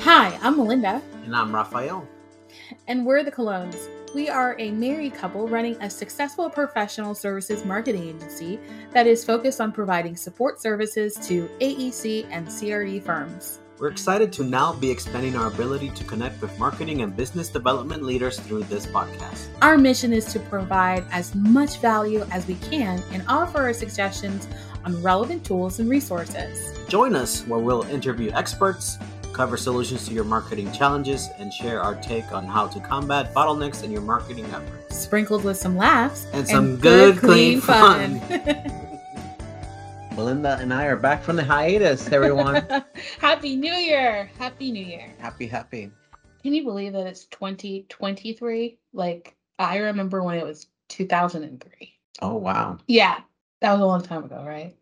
Hi, I'm Melinda, And I'm Rafael. and we're the Colons. We are a married couple running a successful professional services marketing agency that is focused on providing support services to AEC and CRE firms. We're excited to now be expanding our ability to connect with marketing and business development leaders through this podcast. Our mission is to provide as much value as we can and offer our suggestions on relevant tools and resources. Join us where we'll interview experts, cover solutions to your marketing challenges, and share our take on how to combat bottlenecks in your marketing efforts. Sprinkled with some laughs And some good, clean fun. Melinda and I are back from the hiatus, everyone. Happy New Year! Happy New Year! happy, happy. Can you believe that it's 2023? Like, I remember when it was 2003. Oh, wow. Yeah, that was a long time ago, right?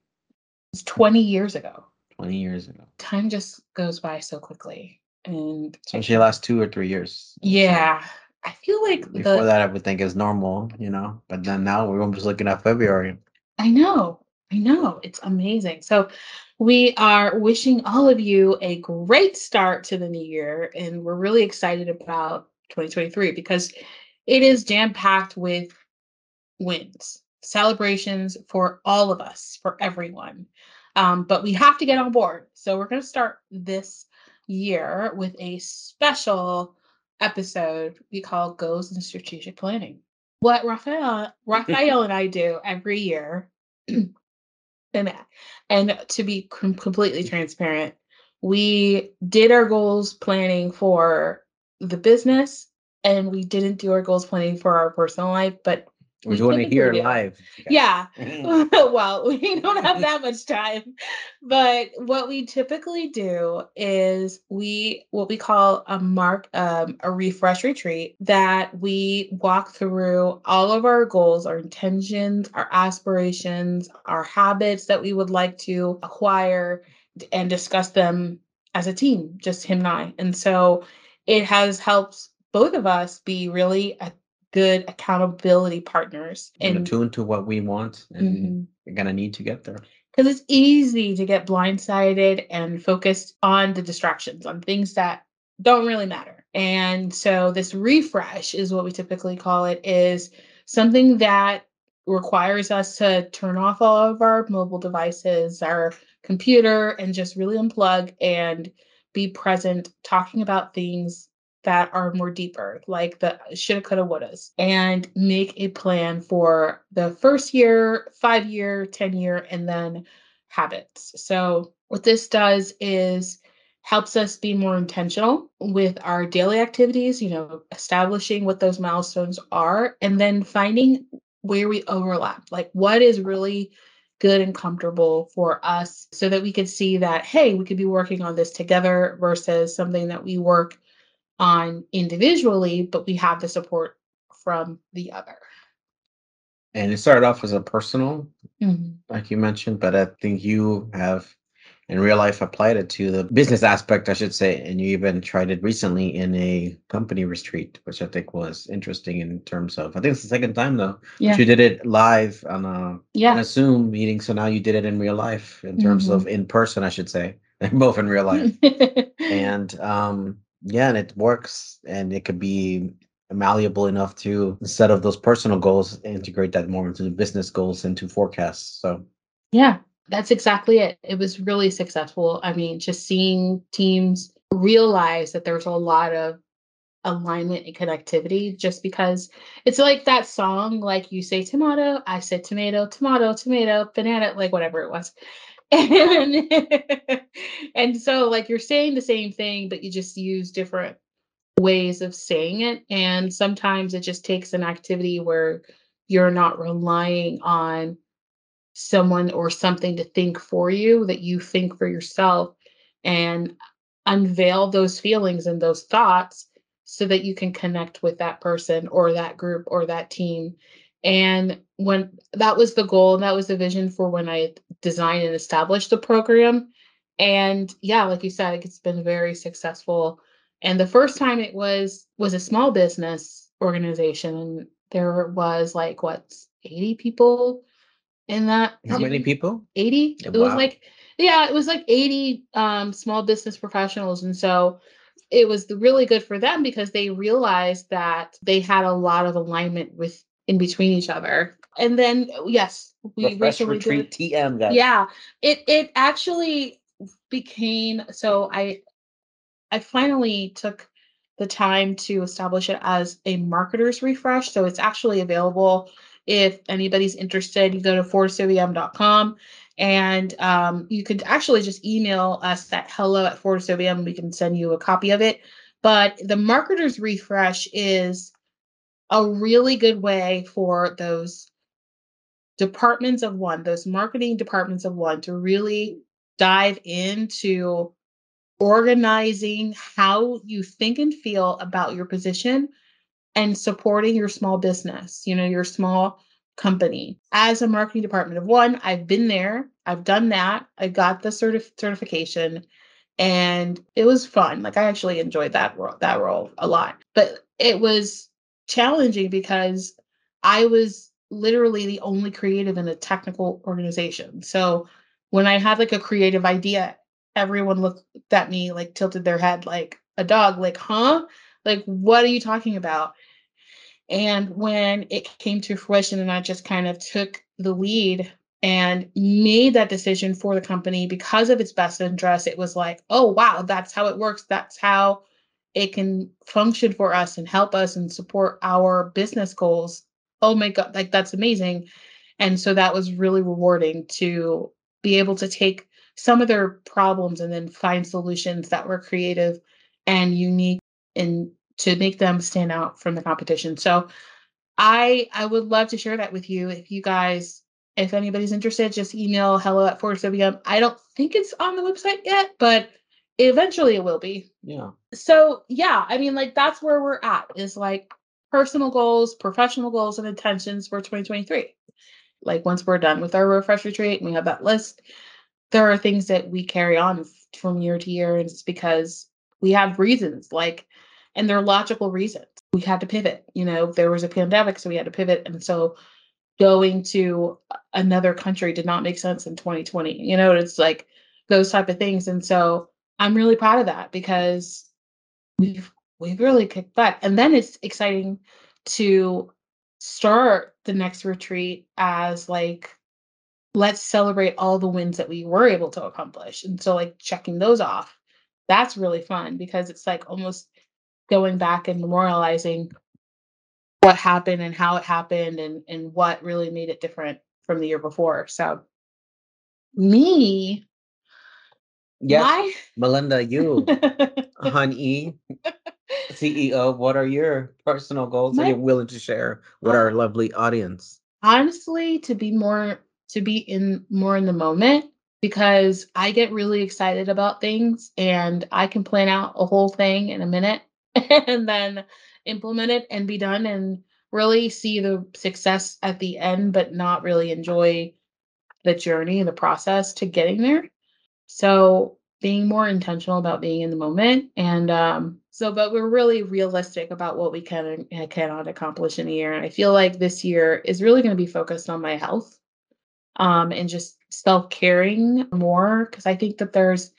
It's 20 years ago. 20 years ago. Time just goes by so quickly. And Especially the last two or three years. yeah, I feel like Before the. that, I would think is normal, you know. But then now we're just looking at February. I know, I know. It's amazing. So, we are wishing all of you a great start to the new year. And we're really excited about 2023 because it is jam packed with wins, celebrations for all of us, for everyone. Um, but we have to get on board. So we're going to start this year with a special episode we call Goals and Strategic Planning. What Raphael, Raphael and I do every year, and, and to be com- completely transparent, we did our goals planning for the business and we didn't do our goals planning for our personal life, but We doing it here live. yeah, Mhm. well, we don't have that much time. But what we typically do is we what we call a mark um, a refresh retreat that we walk through all of our goals, our intentions, our aspirations, our habits that we would like to acquire and discuss them as a team, just him and I. And so it has helped both of us be really a good accountability partners and and attune to what we want and Mhm. you're gonna need to get there. because it's easy to get blindsided and focused on the distractions on things that don't really matter and so this refresh is what we typically call it is something that requires us to turn off all of our mobile devices our computer and just really unplug and be present talking about things that are more deeper, like the shoulda, coulda, wouldas, and make a plan for the first year, five year, 10 year, and then habits. So, what this does is helps us be more intentional with our daily activities, you know, establishing what those milestones are, and then finding where we overlap, like what is really good and comfortable for us so that we could see that, hey, we could be working on this together versus something that we work on individually, but we have the support from the other. And it started off as a personal, Mhm. like you mentioned, but I think you have in real life applied it to the business aspect, I should say, and you even tried it recently in a company retreat, which I think was interesting in terms of I think it's the second time though. Yeah. You did it live on a on Yeah. a Zoom meeting, so now you did it in real life in terms Mm-hmm. of in person, I should say. Both in real life. and um yeah and it works and it could be malleable enough to instead of those personal goals integrate that more into the business goals into forecasts so Yeah, that's exactly it. It was really successful. I mean, just seeing teams realize that there's a lot of alignment and connectivity just because it's like that song, like you say tomato, I said tomato, tomato, tomato, banana, like whatever it was. And, and so like you're saying the same thing, but you just use different ways of saying it. And sometimes it just takes an activity where you're not relying on someone or something to think for you, that you think for yourself and unveil those feelings and those thoughts so that you can connect with that person or that group or that team. And when that was the goal, that was the vision for when I designed and established the program. And yeah, like you said, it's been very successful. And the first time it was was a small business organization, and there was like what 80 people in that. how many people 80 Yeah, it was like yeah it was like 80 um small business professionals and so it was really good for them because they realized that they had a lot of alignment with in between each other. And then yes, we Refresh recently retreat TM guys. Yeah, it it actually became so I I finally took the time to establish it as a marketer's refresh. So it's actually available if anybody's interested. You go to fortisobm.com and um, you could actually just email us at hello at fortisovium. We can send you a copy of it. But the marketer's refresh is a really good way for those departments of one, those marketing departments of one, to really dive into organizing how you think and feel about your position and supporting your small business, you know, your small company. As a marketing department of one, I've been there, I've done that, I got the certif- certification and it was fun. Like I actually enjoyed that role, that role a lot. But it was challenging because I was literally the only creative in a technical organization. So when I had like a creative idea, everyone looked at me like tilted their head like a dog, like, huh? Like, what are you talking about? And when it came to fruition and I just kind of took the lead and made that decision for the company because of its best interest, it was like, oh, wow, that's how it works. That's how it can function for us and help us and support our business goals. Oh my God, like that's amazing. And so that was really rewarding to be able to take some of their problems and then find solutions that were creative and unique and to make them stand out from the competition. So I I would love to share that with you if you guys if anybody's interested just email hello at fortisobm. I don't think it's on the website yet, but eventually it will be. Yeah. So yeah, I mean like that's where we're at is like personal goals, professional goals and intentions for 2023. Like once we're done with our refresh retreat and we have that list, there are things that we carry on from year to year and it's because we have reasons like and they're logical reasons we had to pivot you know there was a pandemic so we had to pivot and so going to another country did not make sense in 2020 you know it's like those type of things and so i'm really proud of that because we've we've really kicked butt and then it's exciting to start the next retreat as like let's celebrate all the wins that we were able to accomplish. And so, like, checking those off, that's really fun because it's like almost going back and memorializing what happened and how it happened and, and what really made it different from the year before. So, me, yes, my... Melinda, you, honey, CEO, what are your personal goals my... that you're willing to share with our lovely audience? Honestly, to be more to be in more in the moment because I get really excited about things and I can plan out a whole thing in a minute and then implement it and be done and really see the success at the end, but not really enjoy the journey and the process to getting there. So being more intentional about being in the moment and um so but we're really realistic about what we can and cannot accomplish in a year and i feel like this year is really going to be focused on my health um, and just self caring more. Cause I think that there's,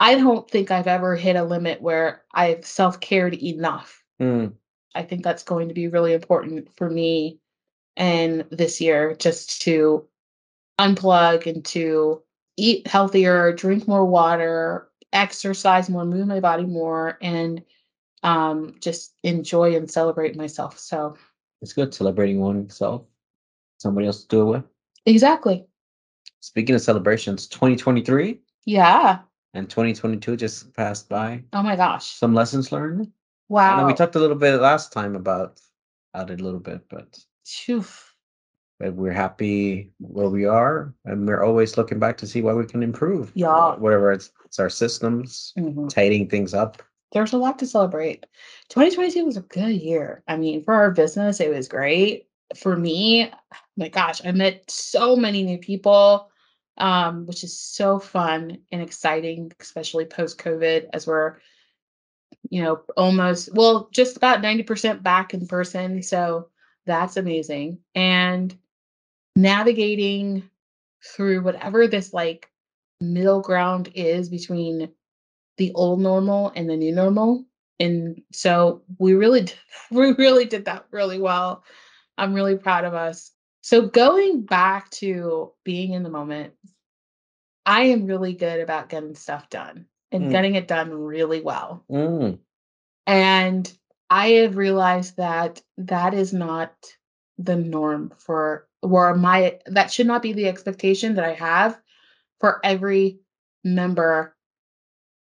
I don't think I've ever hit a limit where I've self cared enough. Mm. I think that's going to be really important for me and this year just to unplug and to eat healthier, drink more water, exercise more, move my body more, and um, just enjoy and celebrate myself. So it's good celebrating oneself, somebody else to do it with. Exactly. Speaking of celebrations, 2023 Yeah. and 2022 just passed by. Oh my gosh. Some lessons learned. Wow. we talked a little bit last time about about it a little bit, but Phew. But we're happy where we are, and we're always looking back to see what we can improve. Yeah. Whatever it's, it's our systems, Mhm. tidying things up. There's a lot to celebrate. 2022 was a good year. I mean, for our business, it was great for me, my gosh, I met so many new people, um, which is so fun and exciting, especially post COVID, as we're, you know, almost, well, just about 90% back in person. So that's amazing. And navigating through whatever this like middle ground is between the old normal and the new normal. And so we really did, we really did that really well. I'm really proud of us. So going back to being in the moment, I am really good about getting stuff done and Mm. getting it done really well. Mm. And I have realized that that is not the norm for or my that should not be the expectation that I have for every member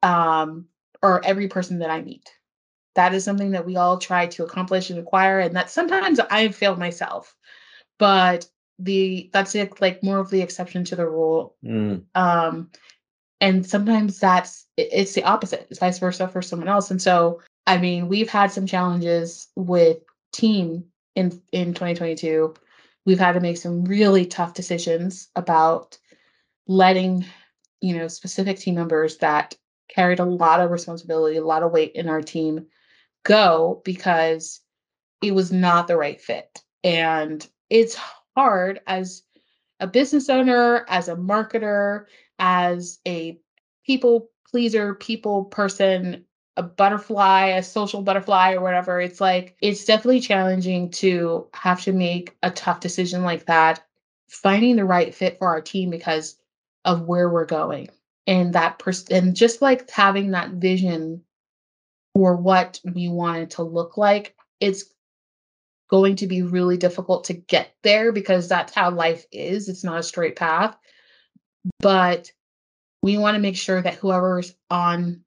um or every person that I meet. That is something that we all try to accomplish and acquire and that sometimes I fail myself. But the that's it like more of the exception to the rule Mm. um and sometimes that's it's the opposite it's vice versa for someone else and so i mean we've had some challenges with team in in 2022 we've had to make some really tough decisions about letting you know specific team members that carried a lot of responsibility a lot of weight in our team go because it was not the right fit. And it's hard as a business owner, as a marketer, as a people pleaser, people person, a butterfly, a social butterfly, or whatever. It's like, it's definitely challenging to have to make a tough decision like that, finding the right fit for our team because of where we're going. And that person, and just like having that vision for what we want it to look like, it's going to be really difficult to get there because that's how life is. It's not a straight path. But we want to make sure that whoever's on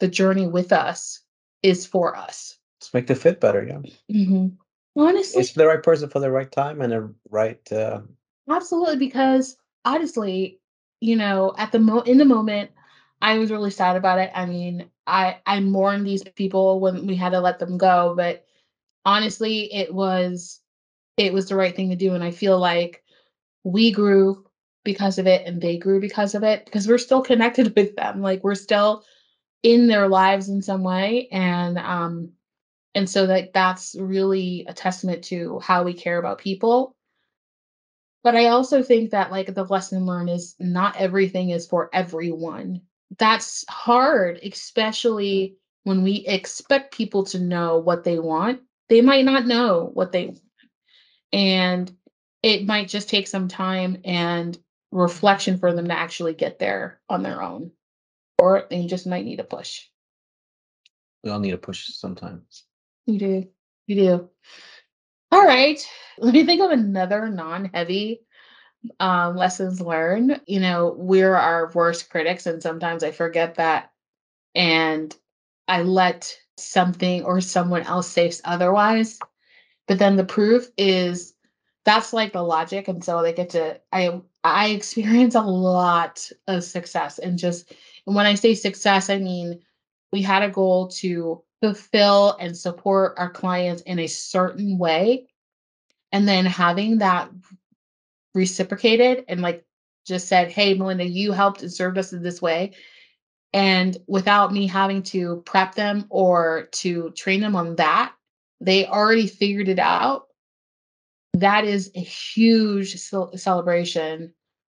the journey with us is for us. Let's make the fit better. Yeah. hmm Honestly, It's the right person for the right time and the right. Uh, absolutely. Because honestly, you know, at the mo in the moment, I was really sad about it. I mean, I I mourned these people when we had to let them go, but honestly, it was it was the right thing to do, and I feel like we grew because of it, and they grew because of it because we're still connected with them. Like we're still in their lives in some way, and um, and so that that's really a testament to how we care about people but I also think that like the lesson learned is not everything is for everyone. That's hard, especially when we expect people to know what they want. They might not know what they want. And it might just take some time and reflection for them to actually get there on their own. Or they just might need a push. we all need a push sometimes. You do. You do. All right. Let me think of another non-heavy um, lessons learned. You know, we're our worst critics, and sometimes I forget that, and I let something or someone else say otherwise. But then the proof is that's like the logic, and so they get to. I I experience a lot of success, and just and when I say success, I mean we had a goal to fulfill and support our clients in a certain way. And then having that reciprocated and like just said hey melinda you helped and served us in this way. And without me having to prep them or to train them on that they already figured it out. That is a huge cel- celebration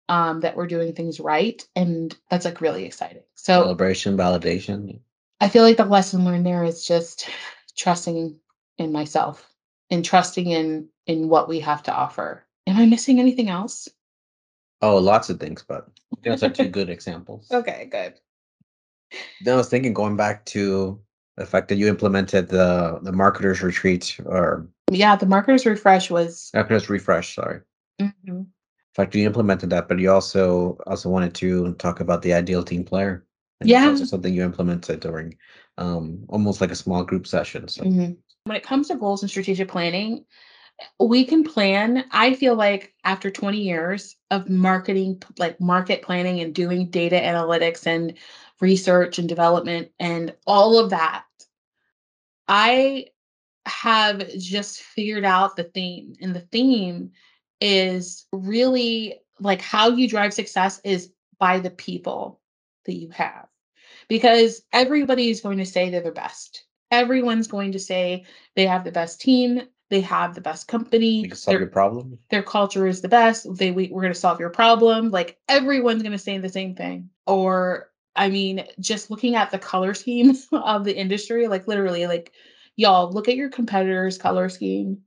um, that we're doing things right and that's like really exciting so Celebration, validation. I feel like the lesson learned there is just trusting in myself and trusting in in what we have to offer. Am I missing anything else? Oh, lots of things, but those are two good examples. Okay, good. Then I was thinking going back to the fact that you implemented the the marketers retreat or Yeah, the marketers refresh was marketers refresh. Sorry. Mhm. Fact, you implemented that, but you also also wanted to talk about the ideal team player. And that's Yeah. something you implemented during um almost like a small group session. So Mhm. when it comes to goals and strategic planning, we can plan. I feel like after 20 years of marketing, like market planning and doing data analytics and research and development and all of that, I have just figured out the theme. And the theme is really like how you drive success is by the people that you have. Because everybody is going to say they're the best. Everyone's going to say they have the best team, they have the best company, you can solve their, your problem. their culture is the best. They we, we're going to solve your problem. Like everyone's going to say the same thing. Or I mean, just looking at the color scheme of the industry, like literally, like y'all look at your competitors' color scheme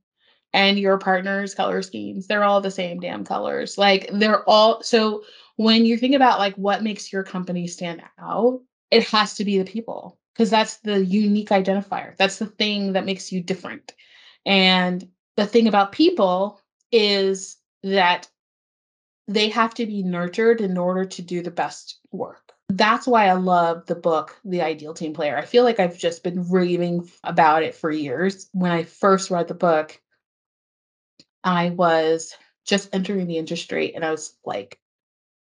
and your partner's color schemes. They're all the same damn colors. Like they're all so when you think about like what makes your company stand out, it has to be the people because that's the unique identifier. That's the thing that makes you different. And the thing about people is that they have to be nurtured in order to do the best work. That's why I love the book, The Ideal Team Player. I feel like I've just been raving about it for years. When I first read the book, I was just entering the industry and I was like,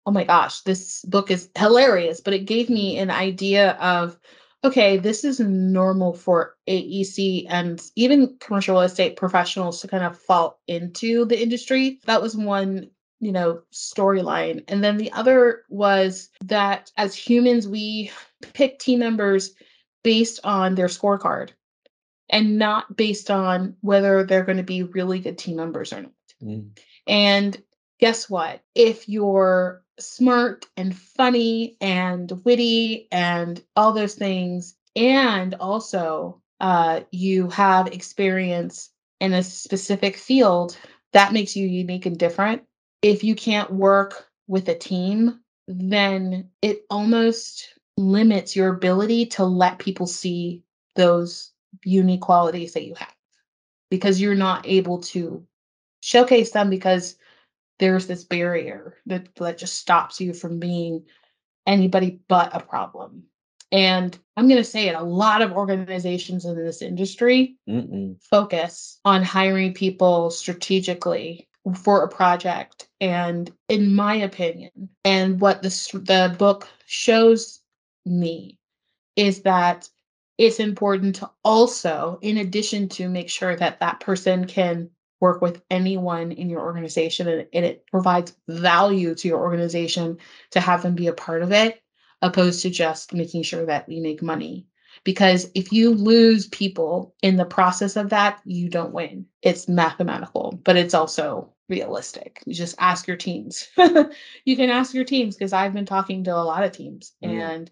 oh my gosh, this book is hilarious. But it gave me an idea of, okay, this is normal for AEC and even commercial real estate professionals to kind of fall into the industry. That was one you know storyline and then the other was that as humans we pick team members based on their scorecard and not based on whether they're going to be really good team members or not. Mm. and guess what? If you're smart and funny and witty and all those things and also uh, you have experience in a specific field that makes you unique and different. If you can't work with a team, then it almost limits your ability to let people see those unique qualities that you have because you're not able to showcase them because there's this barrier that, that just stops you from being anybody but a problem. And I'm going to say it a lot of organizations in this industry Mm-mm. focus on hiring people strategically for a project and in my opinion and what the the book shows me is that it's important to also in addition to make sure that that person can work with anyone in your organization and, and it provides value to your organization to have them be a part of it opposed to just making sure that we make money because if you lose people in the process of that you don't win it's mathematical but it's also realistic. You just ask your teams. you can ask your teams because I've been talking to a lot of teams mm. and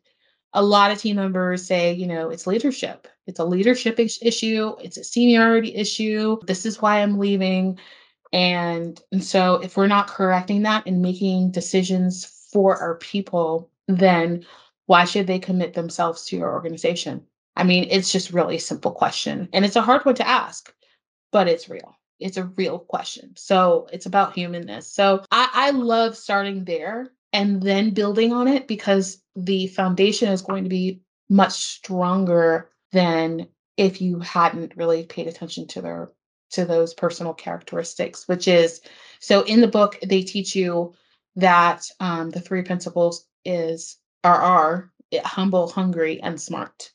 a lot of team members say, you know, it's leadership. It's a leadership issue, it's a seniority issue. This is why I'm leaving. And, and so if we're not correcting that and making decisions for our people, then why should they commit themselves to your organization? I mean, it's just really simple question. And it's a hard one to ask, but it's real it's a real question. So it's about humanness. So I, I love starting there and then building on it because the foundation is going to be much stronger than if you hadn't really paid attention to their to those personal characteristics which is so in the book they teach you that um, the three principles is are are humble hungry and smart.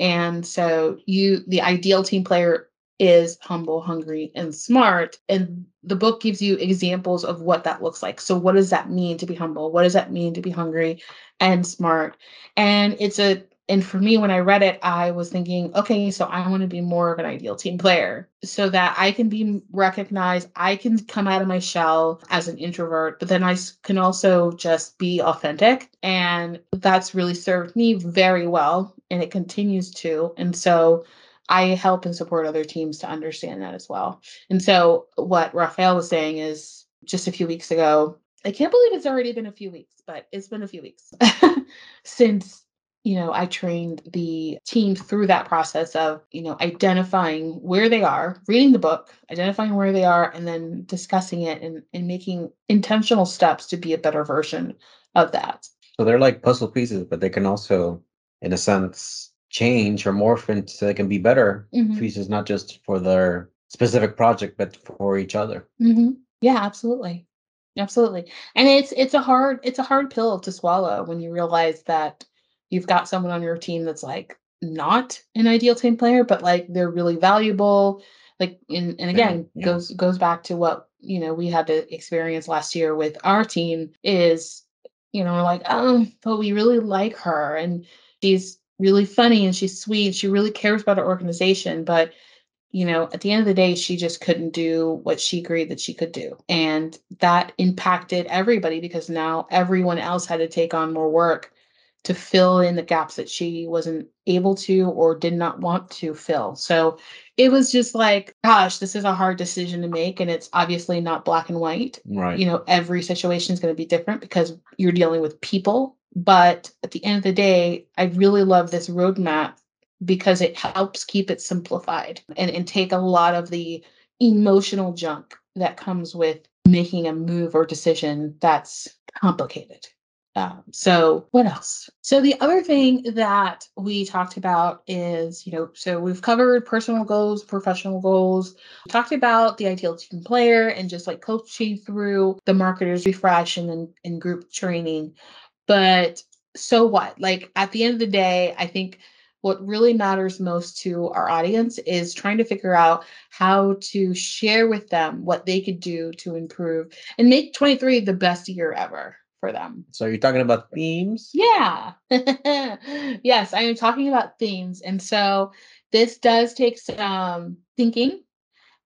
And so you the ideal team player is humble, hungry, and smart. And the book gives you examples of what that looks like. So, what does that mean to be humble? What does that mean to be hungry and smart? And it's a and for me, when I read it, I was thinking, okay, so I want to be more of an ideal team player so that I can be recognized. I can come out of my shell as an introvert, but then I can also just be authentic. And that's really served me very well. And it continues to. And so I help and support other teams to understand that as well. And so what Raphael was saying is just a few weeks ago, I can't believe it's already been a few weeks, but it's been a few weeks since you know I trained the team through that process of, you know, identifying where they are, reading the book, identifying where they are and then discussing it and, and making intentional steps to be a better version of that. So they're like puzzle pieces, but they can also in a sense change or morph into so they can be better mm-hmm. pieces, not just for their specific project, but for each other. Mm-hmm. Yeah, absolutely, absolutely. And it's it's a hard it's a hard pill to swallow when you realize that you've got someone on your team that's like not an ideal team player, but like they're really valuable. Like and, and again yeah. goes goes back to what you know we had to experience last year with our team is you know like oh but we really like her and she's really funny and she's sweet. She really cares about her organization, but you know, at the end of the day, she just couldn't do what she agreed that she could do. And that impacted everybody because now everyone else had to take on more work to fill in the gaps that she wasn't able to or did not want to fill. So it was just like, gosh, this is a hard decision to make. And it's obviously not black and white. Right. You know, every situation is going to be different because you're dealing with people. But at the end of the day, I really love this roadmap because it helps keep it simplified and, and take a lot of the emotional junk that comes with making a move or decision that's complicated. Um, so what else? So the other thing that we talked about is, you know, so we've covered personal goals, professional goals. We talked about the ideal team player and just like coaching through the marketers refresh and, and group training. But so what? Like at the end of the day, I think what really matters most to our audience is trying to figure out how to share with them what they could do to improve and make 23 the best year ever for them. So you're talking about themes? Yeah. yes, I am talking about themes. And so this does take some thinking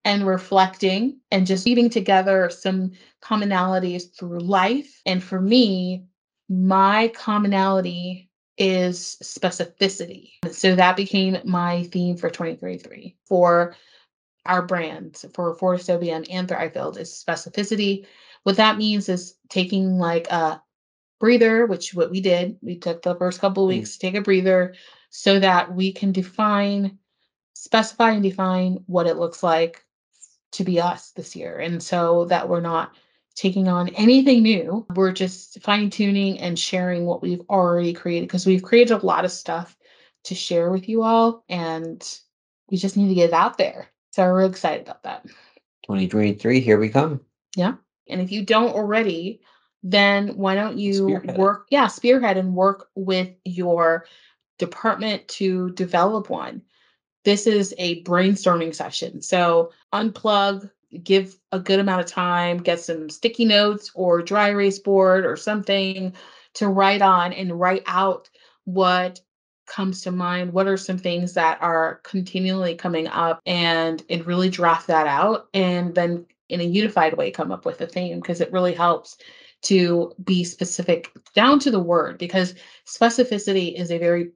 and reflecting and just weaving together some commonalities through life. And for me, my commonality is specificity. So that became my theme for 2023 for our brand, for Fortis OBM and Thrivefield is specificity. What that means is taking like a breather, which what we did. We took the first couple of mm. weeks mm. to take a breather so that we can define, specify and define what it looks like to be us this year. And so that we're not taking on anything new. We're just fine tuning and sharing what we've already created because we've created a lot of stuff to share with you all and we just need to get it out there. So we're really excited about that. 2023, here we come. Yeah. And if you don't already, then why don't you spearhead. work, yeah, spearhead and work with your department to develop one. This is a brainstorming session. So unplug give a good amount of time, get some sticky notes or dry erase board or something to write on and write out what comes to mind what are some things that are continually coming up and and really draft that out and then in a unified way come up with a theme because it really helps to be specific down to the word because specificity is a very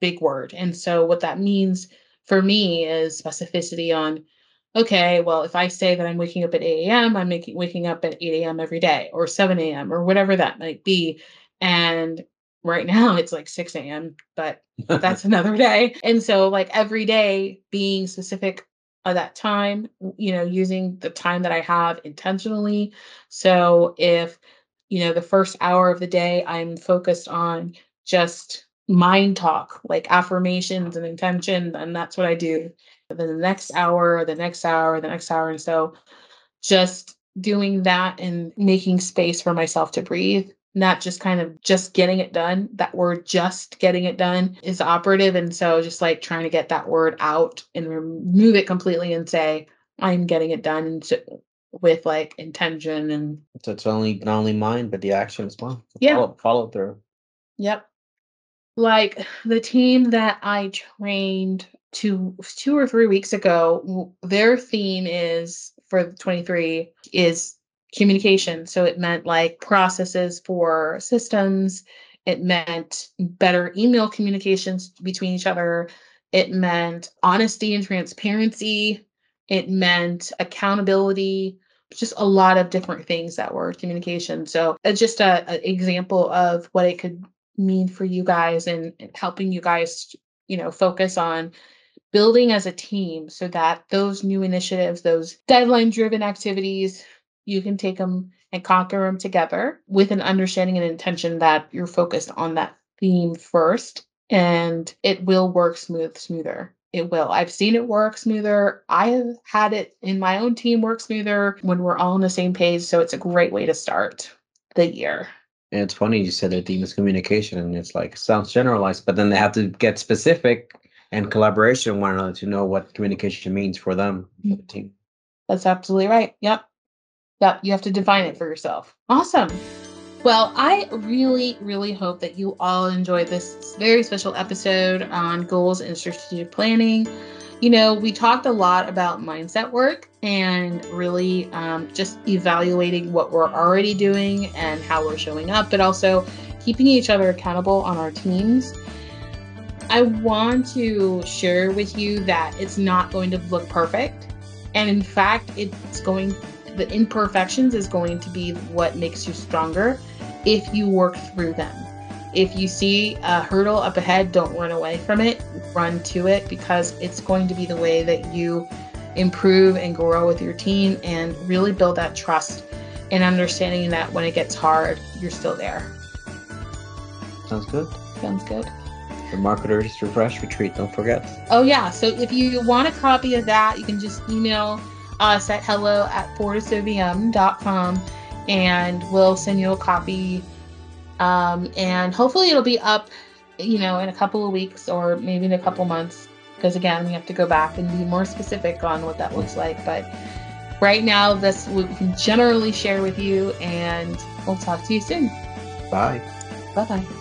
big word and so what that means for me is specificity on okay, well, if I say that I'm waking up at 8 a.m., I'm making waking up at 8 a.m. every day or 7 a.m. or whatever that might be. And right now it's like 6 a.m., but that's another day. And so like every day being specific of that time, you know, using the time that I have intentionally. So if, you know, the first hour of the day I'm focused on just mind talk, like affirmations and intention, and that's what I do the next hour, or the next hour, or the next hour. And so just doing that and making space for myself to breathe, not just kind of just getting it done. That word just getting it done is operative. And so just like trying to get that word out and remove it completely and say, I'm getting it done with like intention and so it's only not only mind but the action as well. Yeah. Follow, follow through. Yep. Like the team that I trained two two or three weeks ago their theme is for 23 is communication. So it meant like processes for systems. It meant better email communications between each other. It meant honesty and transparency. It meant accountability. Just a lot of different things that were communication. So it's just a, a example of what it could mean for you guys and helping you guys you know focus on building as a team so that those new initiatives, those deadline driven activities, you can take them and conquer them together with an understanding and intention that you're focused on that theme first and it will work smooth smoother. It will. I've seen it work smoother. I have had it in my own team work smoother when we're all on the same page so it's a great way to start the year. And it's funny you said the theme is communication and it's like sounds generalized but then they have to get specific and collaboration with one another to know what communication means for them, for the team. That's absolutely right. Yep. Yep. You have to define it for yourself. Awesome. Well, I really, really hope that you all enjoyed this very special episode on goals and strategic planning. You know, we talked a lot about mindset work and really um, just evaluating what we're already doing and how we're showing up, but also keeping each other accountable on our teams, I want to share with you that it's not going to look perfect. And in fact, it's going, the imperfections is going to be what makes you stronger if you work through them. If you see a hurdle up ahead, don't run away from it, run to it because it's going to be the way that you improve and grow with your team and really build that trust and understanding that when it gets hard, you're still there. Sounds good. Sounds good. The marketers refresh retreat, don't forget. Oh yeah. So if you want a copy of that, you can just email us at hello at fortisobm.com and we'll send you a copy. Um, and hopefully it'll be up, you know, in a couple of weeks or maybe in a couple months. Because again, we have to go back and be more specific on what that looks like. But right now, that's what we can generally share with you, and we'll talk to you soon. Bye. Bye bye.